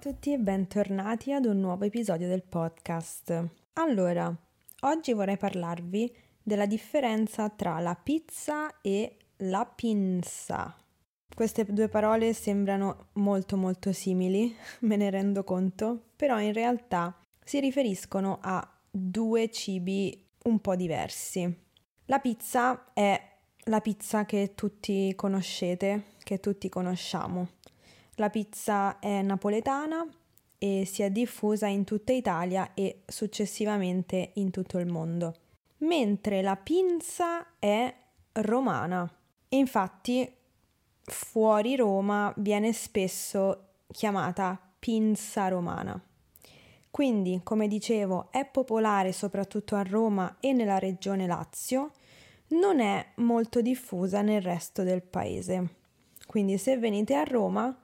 tutti e bentornati ad un nuovo episodio del podcast. Allora, oggi vorrei parlarvi della differenza tra la pizza e la pinza. Queste due parole sembrano molto molto simili, me ne rendo conto, però in realtà si riferiscono a due cibi un po' diversi. La pizza è la pizza che tutti conoscete, che tutti conosciamo. La pizza è napoletana e si è diffusa in tutta Italia e successivamente in tutto il mondo. Mentre la pinza è romana. Infatti fuori Roma viene spesso chiamata pinza romana. Quindi, come dicevo, è popolare soprattutto a Roma e nella regione Lazio, non è molto diffusa nel resto del paese. Quindi se venite a Roma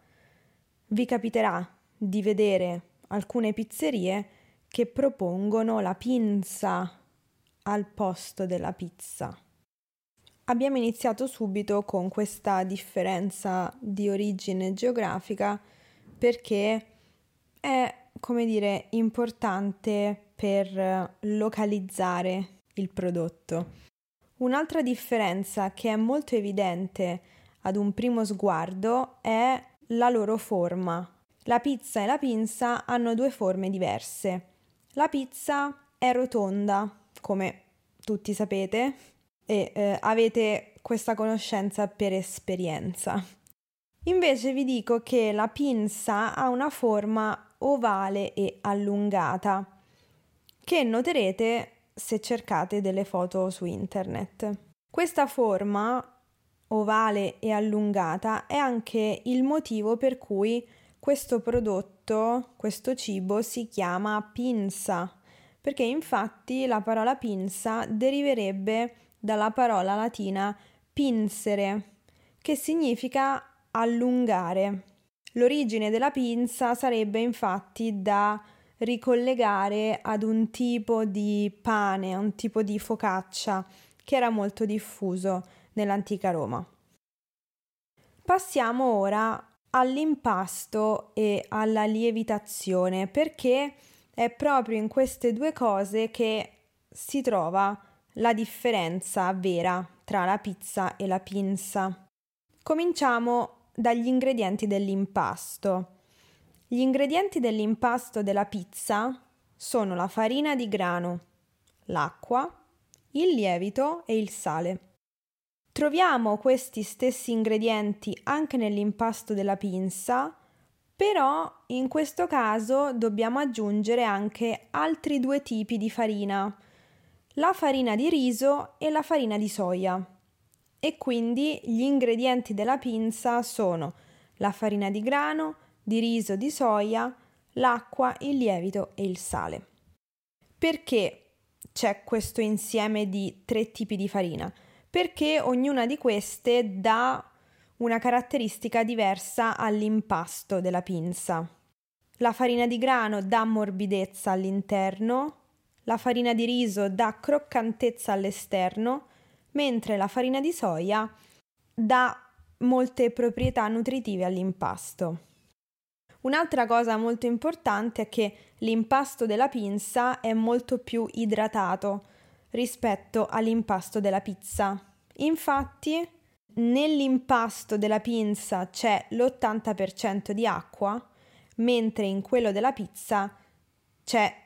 vi capiterà di vedere alcune pizzerie che propongono la pinza al posto della pizza. Abbiamo iniziato subito con questa differenza di origine geografica perché è, come dire, importante per localizzare il prodotto. Un'altra differenza che è molto evidente ad un primo sguardo è la loro forma. La pizza e la pinza hanno due forme diverse. La pizza è rotonda, come tutti sapete, e eh, avete questa conoscenza per esperienza. Invece vi dico che la pinza ha una forma ovale e allungata, che noterete se cercate delle foto su internet. Questa forma ovale e allungata è anche il motivo per cui questo prodotto, questo cibo si chiama pinza, perché infatti la parola pinza deriverebbe dalla parola latina pinsere, che significa allungare. L'origine della pinza sarebbe infatti da ricollegare ad un tipo di pane, un tipo di focaccia che era molto diffuso nell'antica Roma. Passiamo ora all'impasto e alla lievitazione perché è proprio in queste due cose che si trova la differenza vera tra la pizza e la pinza. Cominciamo dagli ingredienti dell'impasto. Gli ingredienti dell'impasto della pizza sono la farina di grano, l'acqua, il lievito e il sale. Troviamo questi stessi ingredienti anche nell'impasto della pinza, però in questo caso dobbiamo aggiungere anche altri due tipi di farina, la farina di riso e la farina di soia. E quindi gli ingredienti della pinza sono la farina di grano, di riso, di soia, l'acqua, il lievito e il sale. Perché c'è questo insieme di tre tipi di farina? Perché ognuna di queste dà una caratteristica diversa all'impasto della pinza. La farina di grano dà morbidezza all'interno, la farina di riso dà croccantezza all'esterno, mentre la farina di soia dà molte proprietà nutritive all'impasto. Un'altra cosa molto importante è che l'impasto della pinza è molto più idratato, rispetto all'impasto della pizza. Infatti, nell'impasto della pinza c'è l'80% di acqua, mentre in quello della pizza c'è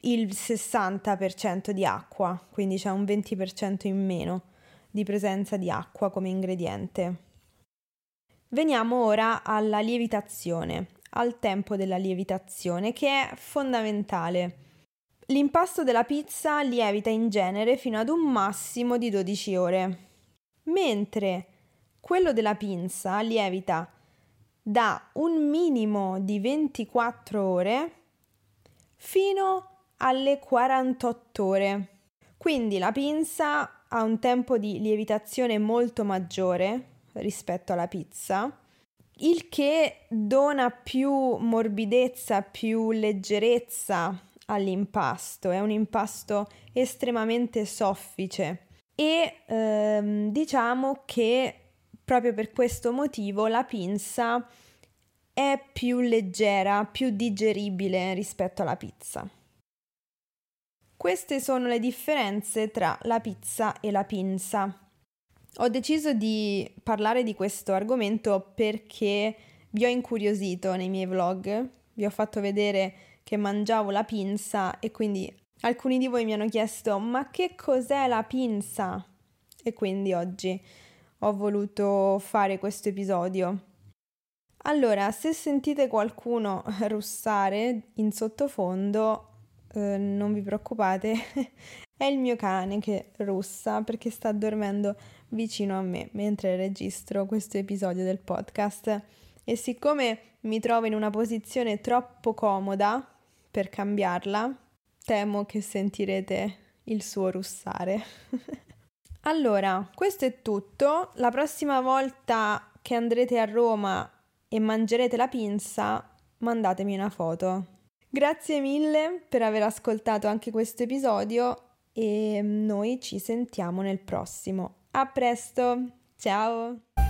il 60% di acqua, quindi c'è un 20% in meno di presenza di acqua come ingrediente. Veniamo ora alla lievitazione, al tempo della lievitazione, che è fondamentale L'impasto della pizza lievita in genere fino ad un massimo di 12 ore, mentre quello della pinza lievita da un minimo di 24 ore fino alle 48 ore. Quindi la pinza ha un tempo di lievitazione molto maggiore rispetto alla pizza, il che dona più morbidezza, più leggerezza all'impasto, è un impasto estremamente soffice e ehm, diciamo che proprio per questo motivo la pinza è più leggera, più digeribile rispetto alla pizza. Queste sono le differenze tra la pizza e la pinza. Ho deciso di parlare di questo argomento perché vi ho incuriosito nei miei vlog, vi ho fatto vedere che mangiavo la pinza e quindi alcuni di voi mi hanno chiesto ma che cos'è la pinza? E quindi oggi ho voluto fare questo episodio. Allora, se sentite qualcuno russare in sottofondo, eh, non vi preoccupate, è il mio cane che russa perché sta dormendo vicino a me mentre registro questo episodio del podcast. E siccome mi trovo in una posizione troppo comoda per cambiarla, temo che sentirete il suo russare. allora, questo è tutto. La prossima volta che andrete a Roma e mangerete la pinza, mandatemi una foto. Grazie mille per aver ascoltato anche questo episodio e noi ci sentiamo nel prossimo. A presto, ciao!